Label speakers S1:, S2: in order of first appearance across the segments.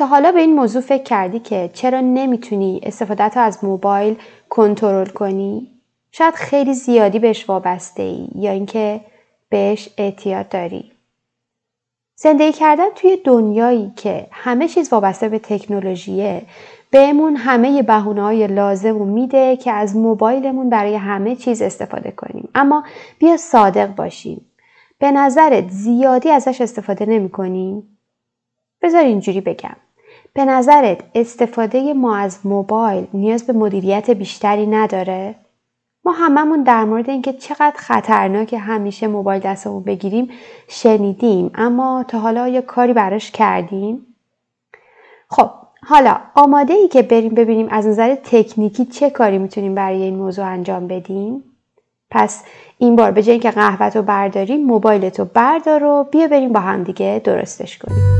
S1: تا حالا به این موضوع فکر کردی که چرا نمی‌تونی استفادت از موبایل کنترل کنی؟ شاید خیلی زیادی بهش وابسته ای یا اینکه بهش اعتیاد داری. زندگی کردن توی دنیایی که همه چیز وابسته به تکنولوژیه بهمون همه بهونه های لازم رو میده که از موبایلمون برای همه چیز استفاده کنیم اما بیا صادق باشیم به نظرت زیادی ازش استفاده نمی کنیم؟ بذار اینجوری بگم به نظرت استفاده ما از موبایل نیاز به مدیریت بیشتری نداره؟ ما هممون در مورد اینکه چقدر خطرناک همیشه موبایل دستمون بگیریم شنیدیم اما تا حالا یا کاری براش کردیم؟ خب حالا آماده ای که بریم ببینیم از نظر تکنیکی چه کاری می‌تونیم برای این موضوع انجام بدیم؟ پس این بار به جای اینکه قهوت رو برداریم موبایلت بردار و بیا بریم با هم دیگه درستش کنیم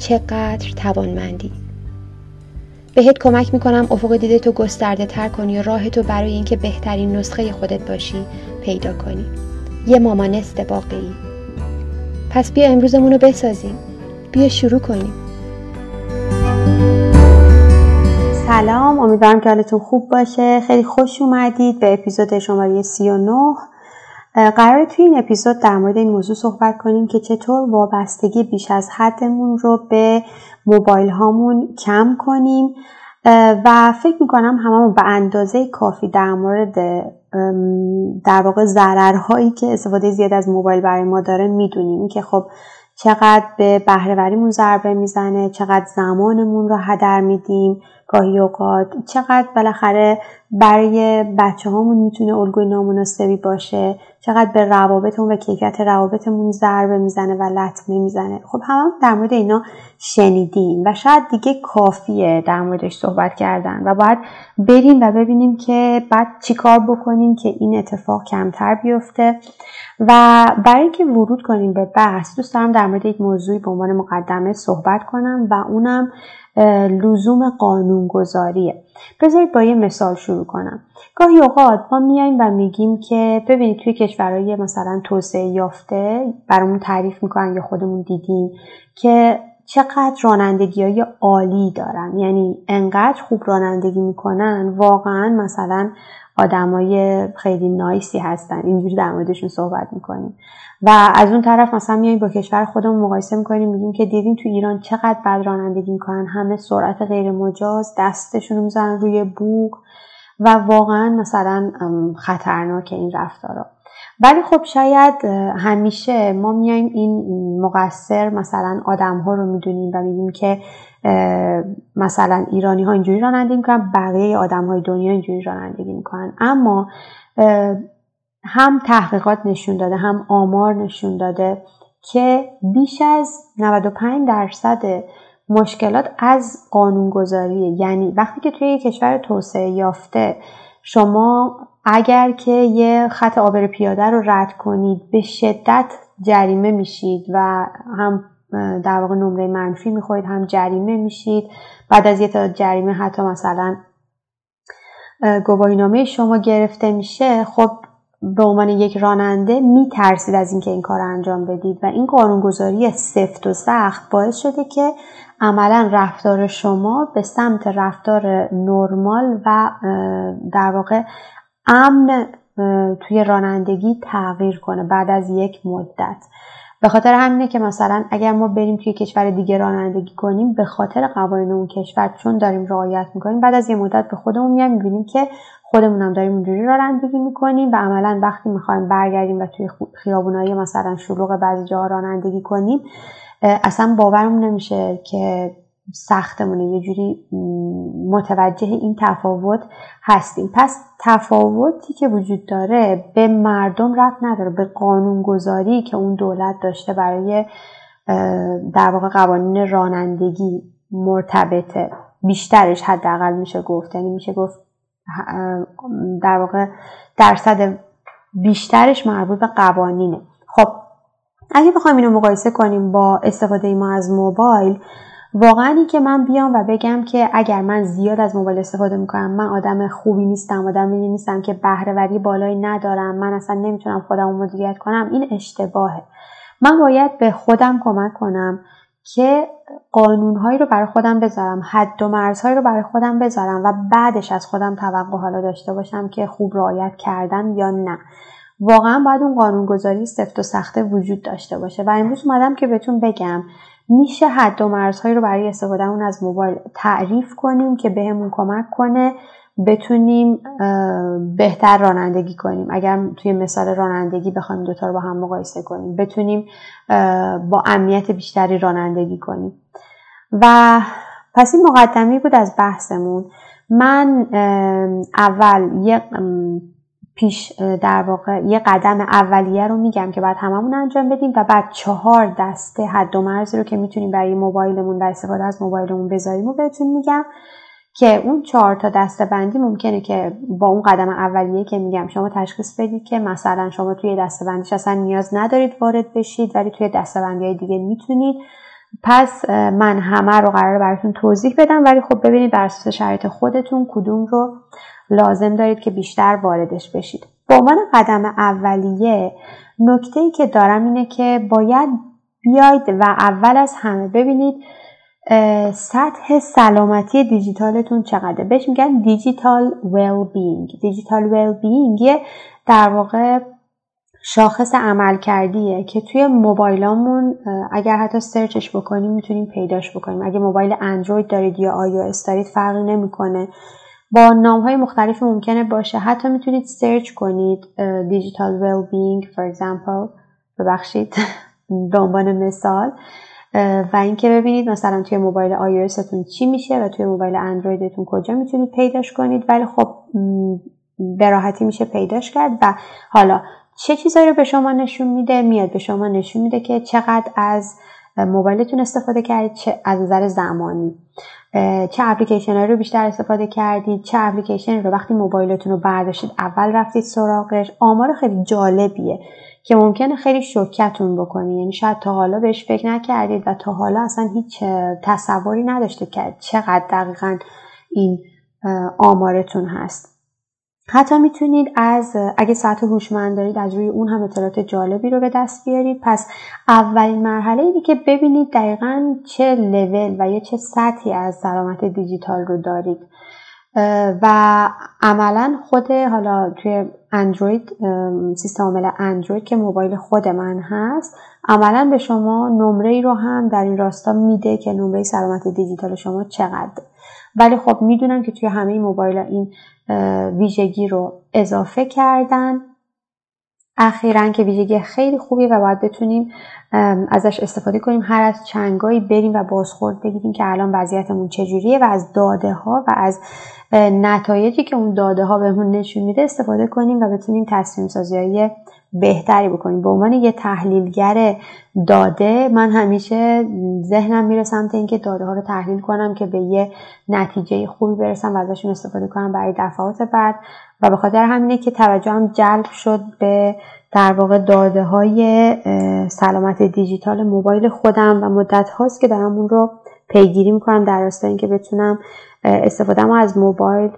S2: چقدر توانمندی. بهت کمک می‌کنم افق دیده تو گسترده تر کنی و راه تو برای اینکه بهترین نسخه خودت باشی پیدا کنی. یه مامانست واقعی پس بیا امروزمون رو بسازیم. بیا شروع کنیم.
S1: سلام امیدوارم که حالتون خوب باشه. خیلی خوش اومدید به اپیزود شماره 39 قرار توی این اپیزود در مورد این موضوع صحبت کنیم که چطور وابستگی بیش از حدمون رو به موبایل هامون کم کنیم و فکر می‌کنم هممون به اندازه کافی در مورد در واقع ضررهایی که استفاده زیاد از موبایل برای ما داره می‌دونیم که خب چقدر به بهرهوریمون ضربه می‌زنه چقدر زمانمون رو هدر میدیم. گاهی اوقات چقدر بالاخره برای بچه هامون می‌تونه الگوی نامناسبی باشه؟ چقدر به روابطمون و کیفیت روابطمون ضربه می‌زنه و لطمه می‌زنه؟ خب هم در مورد اینا شنیدیم و شاید دیگه کافیه در موردش صحبت کردن و باید بریم و ببینیم که بعد چیکار بکنیم که این اتفاق کمتر بیفته. و برای اینکه ورود کنیم به بحث دوست دارم در مورد یک موضوعی به عنوان مقدمه صحبت کنم و اونم لزوم قانونگذاریه. بذارید با یه مثال شروع کنم. گاهی اوقات ما میایم و میگیم که ببینید توی کشورهای مثلا توسعه یافته برامون تعریف می‌کنن یا خودمون دیدیم که چقدر رانندگی های عالی دارن. یعنی انقدر خوب رانندگی می‌کنن واقعا مثلا آدمای خیلی نایسی هستن. اینجوری در موردشون صحبت می‌کنیم. و از اون طرف مثلا میایم با کشور خودمون مقایسه می‌کنیم میگیم که دیدیم تو ایران چقدر بد رانندگی می‌کنن. همه سرعت غیر مجاز دستشون رو می‌زنن روی بوق و واقعا مثلا خطرناک این رفتارا. ولی خب شاید همیشه ما میایم این مقصر مثلا آدم ها رو می‌دونیم و میگیم که مثلا ایرانی ها اینجوری رانندگی می‌کنن بقیه آدم های دنیا اینجوری رانندگی می‌کنن. اما هم تحقیقات نشون داده هم آمار نشون داده که بیش از 95 درصد مشکلات از قانونگذاریه. یعنی وقتی که توی یک کشور توسعه یافته شما اگر که یه خط آبر پیاده رو رد کنید به شدت جریمه میشید و هم در واقع نمره منفی می‌خورید هم جریمه میشید. بعد از یه تا جریمه حتی مثلا گواهینامه شما گرفته میشه خب به عنوان یک راننده میترسید از اینکه این کار انجام بدید. و این قانونگذاری سفت و سخت باعث شده که عملا رفتار شما به سمت رفتار نرمال و در واقع امن توی رانندگی تغییر کنه بعد از یک مدت. به خاطر همینه که مثلا اگر ما بریم توی کشور دیگه رانندگی کنیم به خاطر قوانین اون کشور چون داریم رعایت می‌کنیم بعد از یه مدت به خودمون میایم می‌بینیم که خودمون هم داریم اونجوری رانندگی می‌کنیم و عملا وقتی می‌خوایم برگردیم و توی خیابونایی مثلا شلوغ بعضی جاها رانندگی کنیم اصلا باورمون نمیشه که سختمونه. یه جوری متوجه این تفاوت هستیم. پس تفاوتی که وجود داره به مردم رفت نداره. به قانونگذاری که اون دولت داشته برای در واقع قوانین رانندگی مرتبطه. بیشترش حداقل میشه گفت. یعنی میشه گفت در واقع درصد بیشترش مربوط به قوانینه. خب اگه بخوایم اینو مقایسه کنیم با استفاده ما از موبایل واقعا که من بیام و بگم که اگر من زیاد از موبایل استفاده می‌کنم من آدم خوبی نیستم آدمی نیستم که بهرهوری بالایی ندارم من اصلا نمی‌تونم خودم مدیریت کنم. این اشتباهه. من باید به خودم کمک کنم که قانونهایی رو برای خودم بذارم حد و مرزهایی رو برای خودم بذارم و بعدش از خودم توقع حالا داشته باشم که خوب رعایت کردم یا نه. واقعا باید اون قانونگذاری سفت و سخته وجود داشته باشه. و امروز اومدم که بهتون بگم میشه حد و مرزهایی رو برای استفادهمون از موبایل تعریف کنیم که بهمون کمک کنه بتونیم بهتر رانندگی کنیم. اگر توی مثال رانندگی بخوایم دوتا رو با هم مقایسه کنیم بتونیم با امنیت بیشتری رانندگی کنیم. و پس این مقدمی بود از بحثمون. من اول یه پیش در واقع یه قدم اولیه رو میگم که بعد هممون انجام بدیم و بعد چهار دسته حد و مرزی رو که می‌تونیم برای موبایلمون و استفاده از موبایلمون بذاریم و بهتون میگم که اون چهار تا دسته بندی ممکنه که با اون قدم اولیه که میگم شما تشخیص بدید که مثلا شما توی دسته بندیش اصلا نیاز ندارید وارد بشید ولی توی دسته بندی های دیگه می‌تونید. پس من همه رو قرار براتون توضیح بدم ولی خب ببینید بر اساس شرایط خودتون کدوم رو لازم دارید که بیشتر واردش بشید. به عنوان قدم اولیه نکته ای که دارم اینه که باید بیاید و اول از همه ببینید سطح سلامتی دیجیتالتون چقدره. بهش میگن دیجیتال ویل بینگ دیجیتال ویل بینگ در واقع شاخص عمل کردیه که توی موبایلامون اگر حتی search ش بکنیم می‌تونیم پیداش بکنیم. اگه موبایل اندروید دارید یا آی دارید فرقی نمی‌کنه. با نام های مختلف ممکنه باشه. حتی می‌تونید search کنید digital wellbeing for example. ببخشید. به عنوان مثال. و اینکه ببینید مثلا توی موبایل iOS تون چی میشه و توی موبایل اندرویدتون کجا می‌تونید پیداش کنید. ولی خب به راحتی میشه پیداش کرد. و حالا چه چیزایی رو به شما نشون میده؟ میاد به شما نشون میده که چقدر از موبایلتون استفاده کردید چه از نظر زمانی. چه اپلیکیشن رو بیشتر استفاده کردید؟ چه اپلیکیشن رو وقتی موبایلتون رو برداشتید اول رفتید سراغش؟ آمار خیلی جالبیه که ممکنه خیلی شوکتون بکنه یعنی شاید تا حالا بهش فکر نکردید و تا حالا اصلا هیچ تصوری نداشتید که چقدر دقیقا این آمارتون هست. حتی می‌تونید از اگه ساعت هوشمند دارید از روی اون هم اطلاعات جالبی رو به دست بیارید. پس اولین مرحله اینه که ببینید دقیقا چه لول و یا چه سطحی از سلامت دیجیتال رو دارید. و عملا خود حالا توی اندروید سیستم عامل اندروید که موبایل خود من هست عملا به شما نمره ای رو هم در این راستا میده که نمره سلامت دیجیتال شما چقدر ولی خب می‌دونم که توی همه موبایل این ویژگی رو اضافه کردن. اخیرا که ویژگی خیلی خوبی و باید بتونیم ازش استفاده کنیم. هر از چنگایی بریم و بازخورد بگیریم که الان وضعیتمون چجوریه و از داده ها و از نتایجی که اون داده ها بهمون نشون میده استفاده کنیم و بتونیم تصمیم سازی های بهتری بکنیم به عنوان یه تحلیلگر داده من همیشه ذهنم میره سمت اینکه داده ها رو تحلیل کنم که به یه نتیجه خوبی برسم و ازشون استفاده کنم برای دفعات بعد. و به خاطر همینه که توجهم جلب شد به در واقع داده های سلامت دیجیتال موبایل خودم و مدت هاست که دارم اون رو پیگیری می‌کنم در راستای اینکه بتونم استفاده از موبایل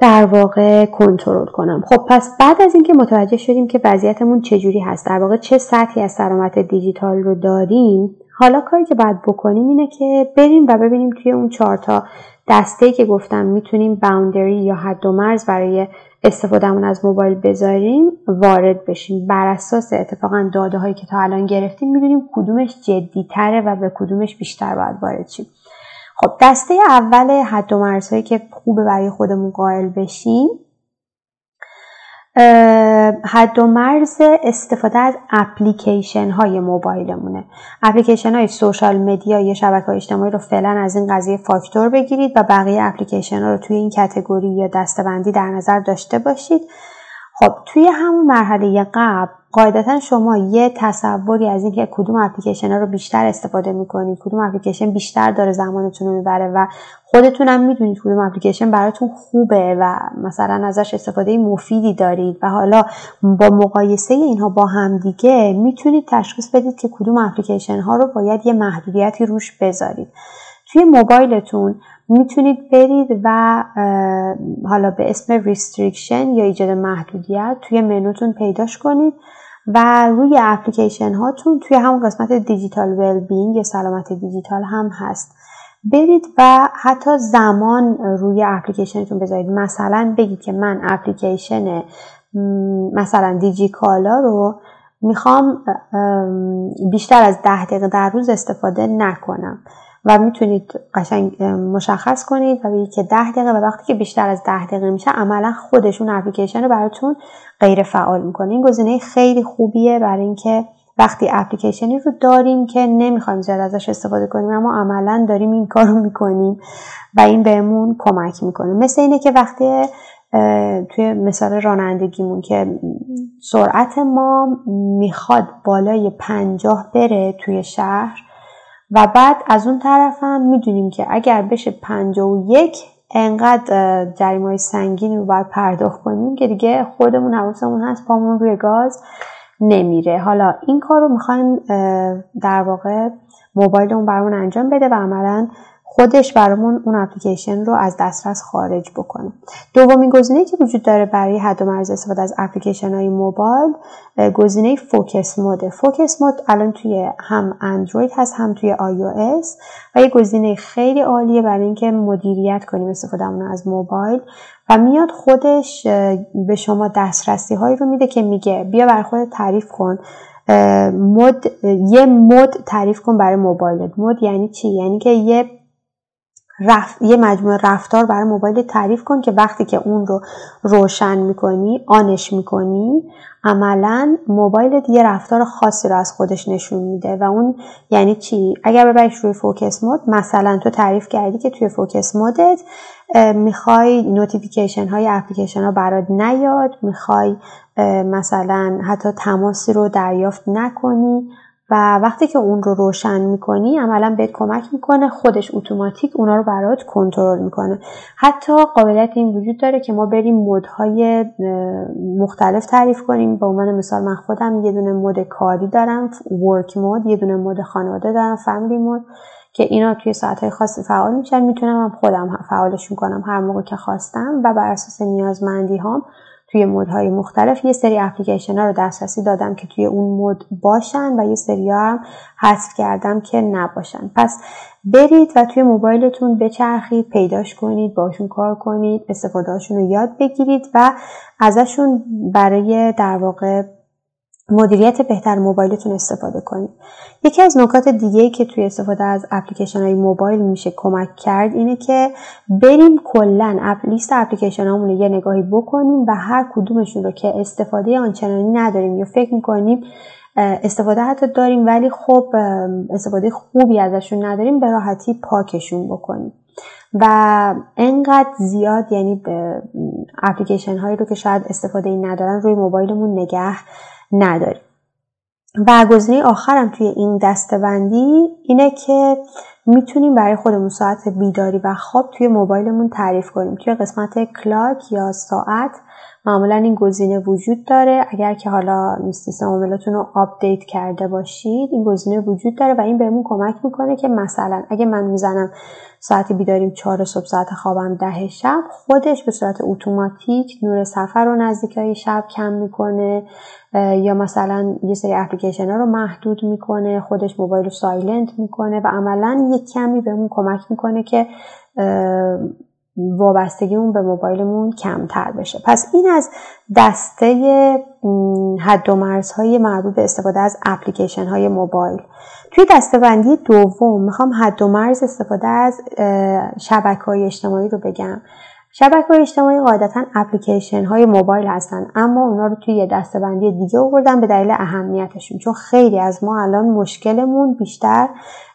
S1: در واقع کنترل کنم. خب پس بعد از اینکه متوجه شدیم که وضعیتمون چجوری هست در واقع چه سطحی از سلامت دیجیتال رو داریم حالا کاری که باید بکنیم اینه که بریم و ببینیم توی اون چهارتا دسته که گفتم می‌تونیم باوندری یا حد و مرز برای استفادهمون از موبایل بذاریم وارد بشیم. بر اساس اتفاقا داده هایی که تا الان گرفتیم می‌دونیم کدومش جدی تره و به کدومش بیشتر باید وارد شیم. خب دسته اول حد و مرزهایی که خوبه برای خودمون قائل بشیم حد و مرز استفاده از اپلیکیشن های موبایلمونه. اپلیکیشن های سوشال مدیا یا شبکه های اجتماعی رو فعلا از این قضیه فاکتور بگیرید و بقیه اپلیکیشن ها رو توی این کتگوری یا دستبندی در نظر داشته باشید. خب توی همون مرحله قبل قاعدتا شما یه تصوری از اینکه کدوم اپلیکیشن ها رو بیشتر استفاده می‌کنید کدوم اپلیکیشن بیشتر داره زمانتون رو می‌بره و خودتونم می‌دونید کدوم اپلیکیشن براتون خوبه و مثلا ازش استفاده مفیدی دارید و حالا با مقایسه اینها با همدیگه می‌تونید تشخیص بدید که کدوم اپلیکیشن ها رو باید یه محدودیتی روش بذارید. توی موبایلتون می‌تونید برید و حالا به اسم restriction یا ایجاد محدودیت توی منوتون پیداش کنید و روی اپلیکیشن هاتون توی همون قسمت digital wellbeing یا سلامت دیجیتال هم هست. برید و حتی زمان روی اپلیکیشنتون بذارید. مثلا بگید که من اپلیکیشن مثلا دیجی کالا رو می‌خوام بیشتر از ده دقیقه در روز استفاده نکنم. و می‌تونید قشنگ مشخص کنید و بگید که ده دقیقه و وقتی که بیشتر از ده دقیقه میشه عملا خودشون اپلیکیشن رو براتون غیر فعال می‌کنه این گزینه خیلی خوبیه برای اینکه وقتی اپلیکیشنی رو داریم که نمی‌خوایم زیاد ازش استفاده کنیم اما عملا داریم این کار رو می‌کنیم و این بهمون کمک می‌کنه. مثل اینه که وقتی توی مثال رانندگیمون که سرعت ما می‌خواد بالای پنجاه بره توی شهر و بعد از اون طرف هم می‌دونیم که اگر بشه یک انقدر جریمه سنگین رو باید پرداخت کنیم که دیگه خودمون حواسمون هست پامون روی گاز نمیره. حالا این کار رو می‌خوایم در واقع موبایلمون برامون انجام بده و عملا خودش برامون اون اپلیکیشن رو از دسترس خارج بکنه. دومین گزینه که وجود داره برای حد و مرز استفاده از اپلیکیشن های موبایل گزینه focus mode ه focus mode الان توی هم اندروید هست هم توی آی او و یه گزینه خیلی عالیه برای اینکه مدیریت کنیم استفادهمون از موبایل و میاد خودش به شما دسترسی هایی رو میده که میگه بیا برا خودت تعریف کن. mode یه mode تعریف کن برای موبایلت. mode یعنی چی؟ یعنی که یه رف... یه مجموعه رفتار برای موبایل تعریف کن که وقتی که اون رو روشن می‌کنی on ش می‌کنی عملا موبایلت یه رفتار خاصی رو از خودش نشون میده و اون یعنی چی؟ اگر ببریش روی focus mode مثلا تو تعریف کردی که توی focus mode ت می‌خوای notification های اپلیکیشن ها برات نیاد می‌خوای مثلا حتی تماسی رو دریافت نکنی. و وقتی که اون رو روشن می‌کنی عملا بهت کمک می‌کنه خودش اتوماتیک اونا رو برات کنترل می‌کنه. حتی قابلیت این وجود داره که ما بریم مودهای مختلف تعریف کنیم. به عنوان مثال من خودم یه دونه مود کاری دارم ورک مود یه دونه مود خانواده دارم فامیلی مود که اینا توی ساعتهای خاصی فعال میشن. می‌تونم هم خودم فعالش کنم هر موقع که خواستم و بر اساس نیازمندی هام توی مودهای مختلف یه سری اپلیکیشن ها رو دسترسی دادم که توی اون مود باشن و یه سری ها هم حذف کردم که نباشن. پس برید و توی موبایلتون بچرخید پیداش کنید باشون کار کنید استفادهشون رو یاد بگیرید و ازشون برای در واقع مدیریت بهتر موبایلتون استفاده کنید. یکی از نکات دیگه که توی استفاده از اپلیکیشن های موبایل میشه کمک کرد اینه که بریم کلا اپ لیست اپلیکیشن هامون یه نگاهی بکنیم و هر کدومشون رو که استفاده آنچنانی نداریم یا فکر می‌کنیم استفاده حتی داریم ولی خب استفاده خوبی ازشون نداریم به راحتی پاکشون بکنیم. و انقدر زیاد یعنی اپلیکیشن هایی رو که شاید استفاده ای ندارن روی موبایلمون نگه نداریم و گزینه آخرم توی این دستبندی اینه که می‌تونیم برای خودمون ساعت بیداری و خواب توی موبایلمون تعریف کنیم. توی قسمت کلاک یا ساعت معمولا این گزینه وجود داره. اگر که حالا سیستم عاملاتون رو آپدیت کرده باشید این گزینه وجود داره و این بهمون کمک می‌کنه که مثلا اگه من می‌زنم ساعت بیداریم چهار صبح ساعت خوابم ده شب خودش به صورت اتوماتیک نور صفحه رو نزدیک های شب کم می‌کنه یا مثلا یه سری اپلیکیشن ها رو محدود می‌کنه خودش موبایل رو silent می‌کنه و عملا یک کمی بهمون کمک می‌کنه که وابستگیمون به موبایلمون کمتر بشه. پس این از دسته حد و مرزهای مربوط به استفاده از اپلیکیشن های موبایل. توی دسته بندی دوم می‌خوام حد و مرز استفاده از شبکه های اجتماعی رو بگم. شبکه های اجتماعی قاعدتا اپلیکیشن های موبایل هستن اما اونا رو توی یه بندی دیگه آوردن به دلیل اهمیتشون. چون خیلی از ما الان مشکلمون بیشتر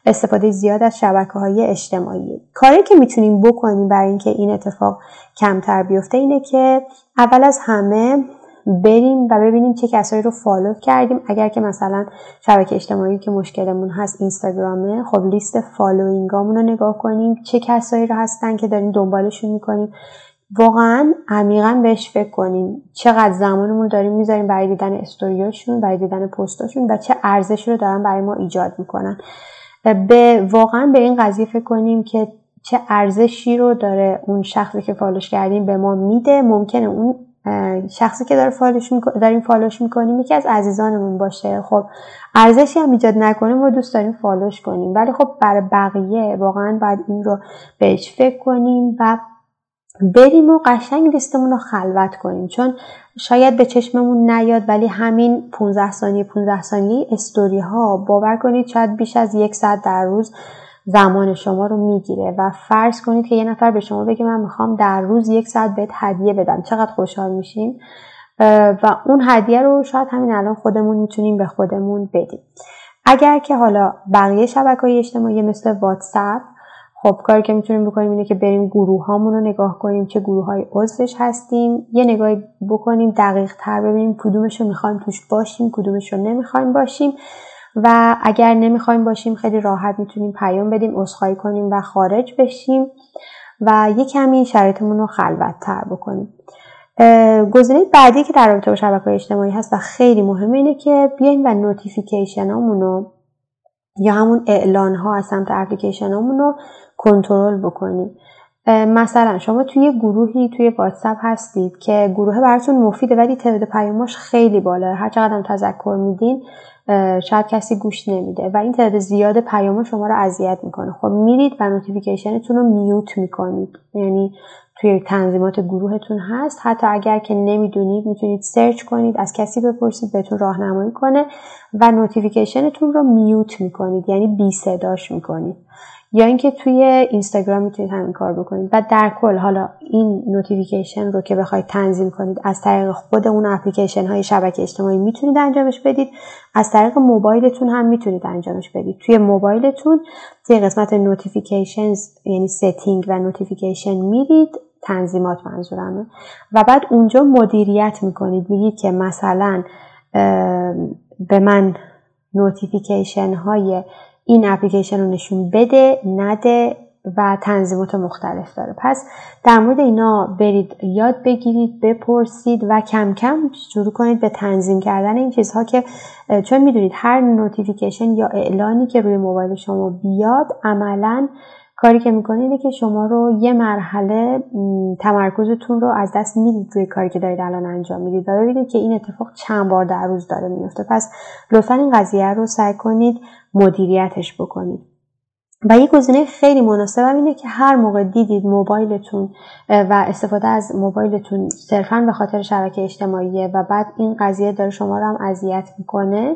S1: استفاده زیاد از شبکه های اجتماعی. کاری که می‌تونیم بکنیم برای اینکه این اتفاق کمتر بیفته اینه که اول از همه بریم و ببینیم چه کسایی رو follow کردیم. اگر که مثلا شبکه اجتماعی که مشکلمون هست اینستاگرامه خب لیست following امون رو نگاه کنیم. چه کسایی رو هستن که داریم دنبالشون می‌کنیم. واقعا عمیقا بهش فکر کنیم. چقدر زمانمون داریم می‌ذاریم برای دیدن استوریاشون برای دیدن پستاشون و چه ارزشی رو دارن برای ما ایجاد می‌کنن. به واقعا به این قضیه فکر کنیم که چه ارزشی رو داره اون شخصی که follow ش کردیم به ما میده. ممکنه اون شخصی که داره follow ش داریم follow ش می‌کنیم یکی از عزیزانمون باشه. خب ارزشی هم ایجاد نکنیم رو دوست داریم follow ش کنیم. ولی خب برای بقیه واقعا باید این رو بهش فکر کنیم و بریم و قشنگ لیستمون رو خلوت کنیم. چون شاید به چشممون نیاد ولی همین 15 ثانیه 15 ثانیه استوری ها باور کنید شاید بیش از یک ساعت در روز زمان شما رو می‌گیره. و فرض کنید که یه نفر به شما بگه من می‌خوام در روز یک ساعت بهت هدیه بدم. چقدر خوشحال میشین و اون هدیه رو شاید همین الان خودمون می‌تونیم به خودمون بدیم. اگر که حالا بقیه شبکه های اجتماعی مثل واتساپ خب کاری که می‌تونیم بکنیم اینه که بریم گروه هامون رو نگاه کنیم چه گروه های عضوش هستیم یه نگاهی بکنیم دقیق تر ببینیم کدومش رو می‌خوایم توش باشیم کدومش رو نمی‌خوایم باشیم و اگر نمی‌خوایم باشیم خیلی راحت می‌تونیم پیام بدیم عذرخواهی کنیم و خارج بشیم و یه کمی شرایطمون رو خلوت تر بکنیم گزینه بعدی که در رابطه با شبکه اجتماعی هست و خیلی مهمه اینه که بیایم و notification رو یا همون اعلان ها از سمت اپلیکیشن رو کنترل بکنیم مثلا شما توی گروهی توی واتساپ هستید که گروه براتون مفیده ولی تعداد پیاماش خیلی بالا. هر چقدر تذکر میدین شاید کسی گوش نمیده و این تعداد زیاد پیام شما رو اذیت می‌کنه. خب میرید و notification تون رو mute می‌کنید. یعنی توی تنظیمات گروهتون هست. حتی اگر که نمی‌دونید می‌تونید سرچ کنید از کسی بپرسید بهتون راهنمایی کنه و notification تون رو mute می‌کنید. یعنی بی صداش می‌کنید. یا اینکه توی اینستاگرام می‌تونید همین کار بکنید. و در کل حالا این notification رو که بخواید تنظیم کنید از طریق خود اون اپلیکیشن های شبکه اجتماعی می‌تونید انجامش بدید. از طریق موبایلتون هم می‌تونید انجامش بدید. توی موبایلتون توی قسمت notification یعنی setting و notification میرید تنظیمات منظورمه. و بعد اونجا مدیریت می‌کنید. میگید که مثلا به من notification های این اپلیکیشن رو نشون بده نده و تنظیمات مختلف داره. پس در مورد اینا برید یاد بگیرید بپرسید و کم کم شروع کنید به تنظیم کردن این چیزها که چون می‌دونید هر notification یا اعلانی که روی موبایل شما بیاد عملا کاری که می‌کنه اینه که شما رو یه مرحله تمرکزتون رو از دست می‌دید روی کاری که دارید الان انجام می‌دید و ببینید که این اتفاق چند بار در روز داره میفته پس لطفا این قضیه رو سعی کنید مدیریتش بکنید. و یک گزینه خیلی مناسب اینه که هر موقع دیدید موبایلتون و استفاده از موبایلتون صرفا به خاطر شبکه اجتماعیه و بعد این قضیه داره شما رو هم اذیت می‌کنه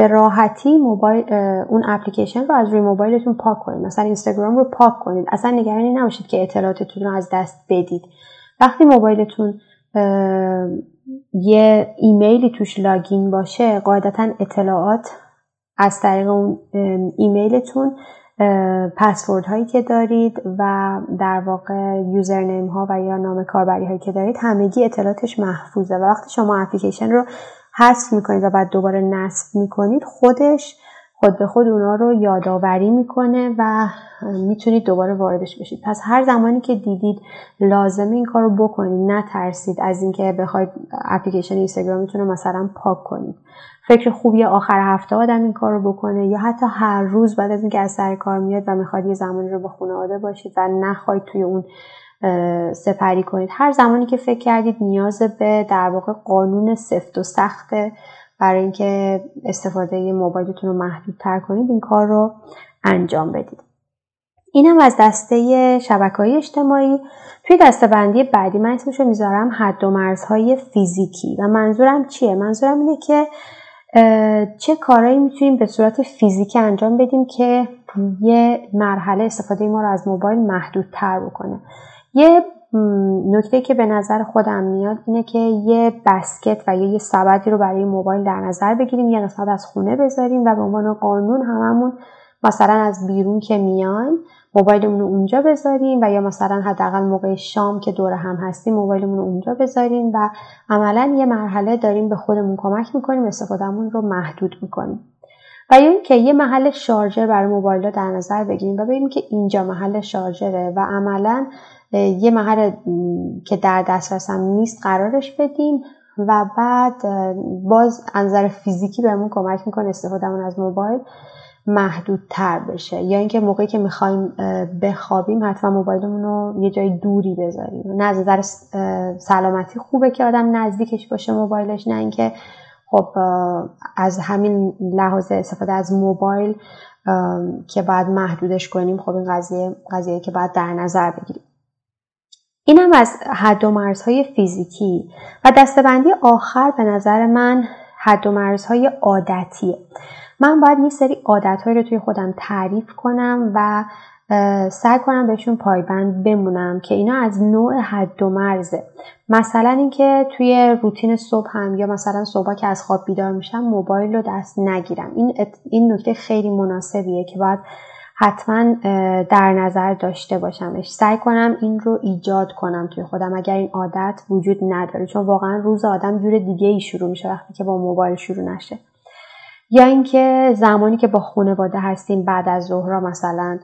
S1: به راحتی موبایل اون اپلیکیشن رو از روی موبایلتون پاک کنید. مثلا اینستاگرام رو پاک کنید. اصلا نگرانی نباشید که اطلاعاتتون رو از دست بدید. وقتی موبایلتون یه ایمیلی توش لاگین باشه قاعدتا اطلاعات از طریق اون ایمیلتون پسورد هایی که دارید و در واقع یوزرنیم ها و یا نام کاربری هایی که دارید همگی اطلاعاتش محفوظه. و وقتی شما اپلیکیشن رو حذف می‌کنید و بعد دوباره نصب می‌کنید خودش خود به خود اونا رو یادآوری می‌کنه و می‌تونید دوباره واردش بشید. پس هر زمانی که دیدید لازمه این کار رو بکنید نترسید از اینکه بخواید اپلیکیشن اینستاگرامتون رو مثلا پاک کنید. فکر خوبی آخر هفته آدم این کار رو بکنه یا حتی هر روز بعد از اینکه از سر کار میاد و می‌خواد یه زمانی رو با خانواده باشید و نخواهید توی اون سپری کنید. هر زمانی که فکر کردید نیاز به در واقع قانون سفت و سخت برای اینکه استفاده موبایلتون رو محدودتر کنید این کار رو انجام بدید. اینم از دسته شبکه های اجتماعی. توی دسته بندی بعدی من اسمشو می‌ذارم حد و مرزهای فیزیکی. و منظورم چیه؟ منظورم اینه که چه کارهایی می‌تونیم به صورت فیزیکی انجام بدیم که یه مرحله استفاده ما رو از موبایل محدودتر بکنه. یه نکته که به نظر خودم میاد اینه که یه بسکت و یا یه سبدی رو برای موبایل در نظر بگیریم یه قسمت از خونه بذاریم و به عنوان قانون هممون مثلا از بیرون که میایم موبایلمون رو اونجا بذاریم و یا مثلا حداقل موقع شام که دور هم هستیم موبایلمون رو اونجا بذاریم و عملا یه مرحله داریم به خودمون کمک می‌کنیم استفادهمون رو محدود می‌کنیم. و یا اینکه یه محل شارژر برای موبایل رو در نظر بگیریم و ببینیم که اینجا محل شارژره و عملا یه محل که در دسترسم نیست قرارش بدیم و بعد باز نظر فیزیکی بهمون کمک می‌کنه استفادهمون از موبایل محدودتر بشه. یا اینکه موقعی که می‌خوایم بخوابیم حتما موبایلمون رو یه جای دوری بذاریم. نه نظر سلامتی خوبه که آدم نزدیکش باشه موبایلش نه اینکه خب از همین لحاظ استفاده از موبایل که باید محدودش کنیم. خب این قضیه قضیه که باید در نظر بگیریم. اینم از حد و مرزهای فیزیکی. و دستبندی آخر به نظر من حد و مرزهای عادتیه. من باید یه سری عادتهایی رو توی خودم تعریف کنم و سعی کنم بهشون پایبند بمونم که اینا از نوع حد و مرزه. مثلا اینکه توی روتین صبح هم یا مثلا صبح که از خواب بیدار میشم موبایل رو دست نگیرم. این این نکته خیلی مناسبیه که باید حتما در نظر داشته باشمش. سعی کنم این رو ایجاد کنم توی خودم اگر این عادت وجود نداره. چون واقعا روز آدم جور دیگه ای شروع میشه وقتی که با موبایل شروع نشه. یا اینکه زمانی که با خانواده هستیم بعد از ظهر مثلا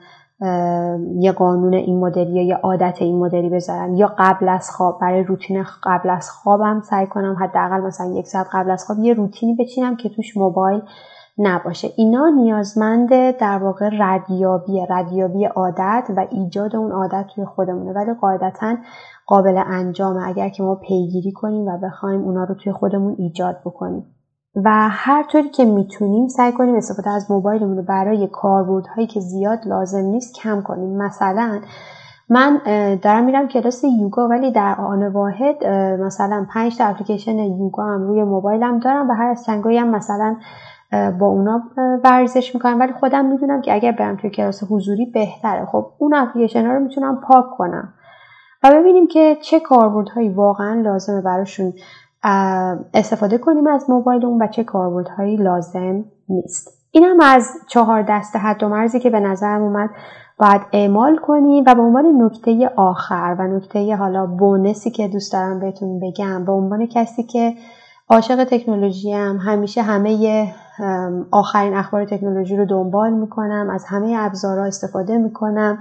S1: یه قانون این مدلی یا یه عادت این مدلی بذارم. یا قبل از خواب برای روتین قبل از خوابم سعی کنم حداقل مثلا یک ساعت قبل از خواب یه روتینی بچینم که توش موبایل نباشه. اینا نیازمند در واقع ردیابی ردیابی عادت و ایجاد اون عادت توی خودمونه. ولی قاعدتا قابل انجامه. اگر که ما پیگیری کنیم و بخوایم اونا رو توی خودمون ایجاد بکنیم. و هر طوری که می‌تونیم سعی کنیم استفاده از موبایلمون رو برای کاربردهایی که زیاد لازم نیست کم کنیم. مثلا من دارم میرم کلاس یوگا ولی در آن واحد مثلا پنج تا اپلیکیشن یوگا هم روی موبایلم دارم و هر از هم مثلا با اونا ورزش می‌کنم. ولی خودم می‌دونم که اگر برم توی کلاس حضوری بهتره. خب اون اپلیکیشن ها رو می‌تونم پاک کنم. و ببینیم که چه کاربردهایی واقعا لازمه براشون استفاده کنیم از موبایل اون و چه کاربردهایی لازم نیست. این هم از چهار دسته حد و مرزی که به نظرم اومد باید اعمال کنیم و به عنوان نکته آخر و نکته حالا بونسی که دوست دارم بهتون بگم به عنوان کسی که عاشق تکنولوژی هم همیشه همه آخرین اخبار تکنولوژی رو دنبال می‌کنم از همه ابزارها استفاده می‌کنم.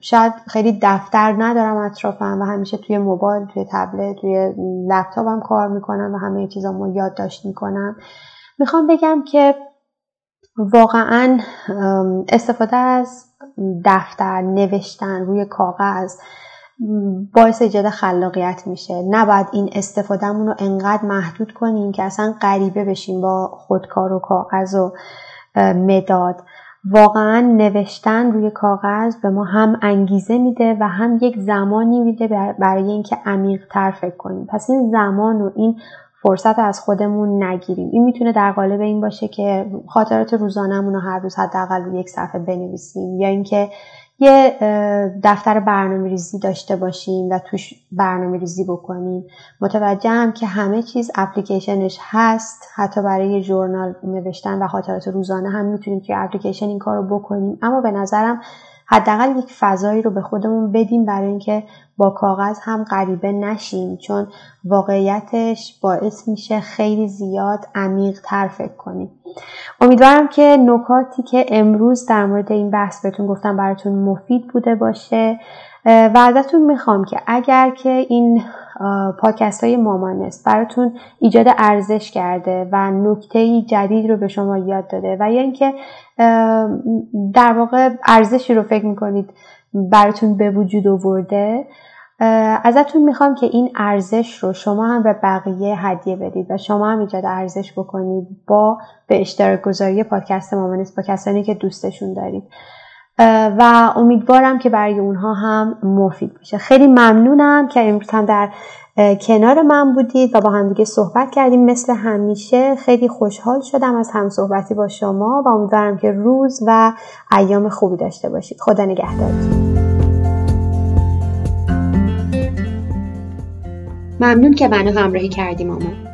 S1: شاید خیلی دفتر ندارم اطرافم و همیشه توی موبایل توی تبلت توی لپتاپم کار می‌کنم و همه چیزامو یادداشت می‌کنم. می‌خوام بگم که واقعا استفاده از دفتر نوشتن روی کاغذ باعث ایجاد خلاقیت میشه. نباید این استفادهمون رو انقدر محدود کنیم که اصلا غریبه بشیم با خودکار و کاغذ و مداد. واقعا نوشتن روی کاغذ به ما هم انگیزه میده و هم یک زمانی میده برای اینکه عمیق تر فکر کنیم. پس این زمان و این فرصت از خودمون نگیریم. این می‌تونه در قالب این باشه که خاطرات روزانهمون رو هر روز حداقل روی یک صفحه بنویسیم یا اینکه یه دفتر برنامه ریزی داشته باشیم و توش برنامه ریزی بکنیم متوجه هم که همه چیز اپلیکیشنش هست. حتی برای جورنال نوشتن و خاطرات روزانه هم می‌تونیم توی اپلیکیشن این کار رو بکنیم. اما به نظرم حداقل یک فضایی رو به خودمون بدیم برای اینکه با کاغذ هم غریبه نشیم چون واقعیتش باعث میشه خیلی زیاد عمیق تر فکر کنیم. امیدوارم که نکاتی که امروز در مورد این بحث بهتون گفتم براتون مفید بوده باشه. و ازتون می‌خوام که اگر که این پاکست های مامانست. براتون ایجاد ارزش کرده و نکته جدید رو به شما یاد داده و یا اینکه در واقع ارزشی رو فکر می‌کنید براتون به وجود آورده ازتون می‌خوام که این ارزش رو شما هم به بقیه هدیه بدید و شما هم ایجاد ارزش بکنید با به اشتراک گذاری پادکست مامانست با کسانی که دوستشون دارید. و امیدوارم که برای اونها هم مفید باشه. خیلی ممنونم که امروز هم در کنار من بودید و با هم دیگه صحبت کردیم. مثل همیشه خیلی خوشحال شدم از هم صحبتی با شما و امیدوارم که روز و ایام خوبی داشته باشید. خدا نگهدارتون.
S2: ممنون که منو همراهی کردیم ماما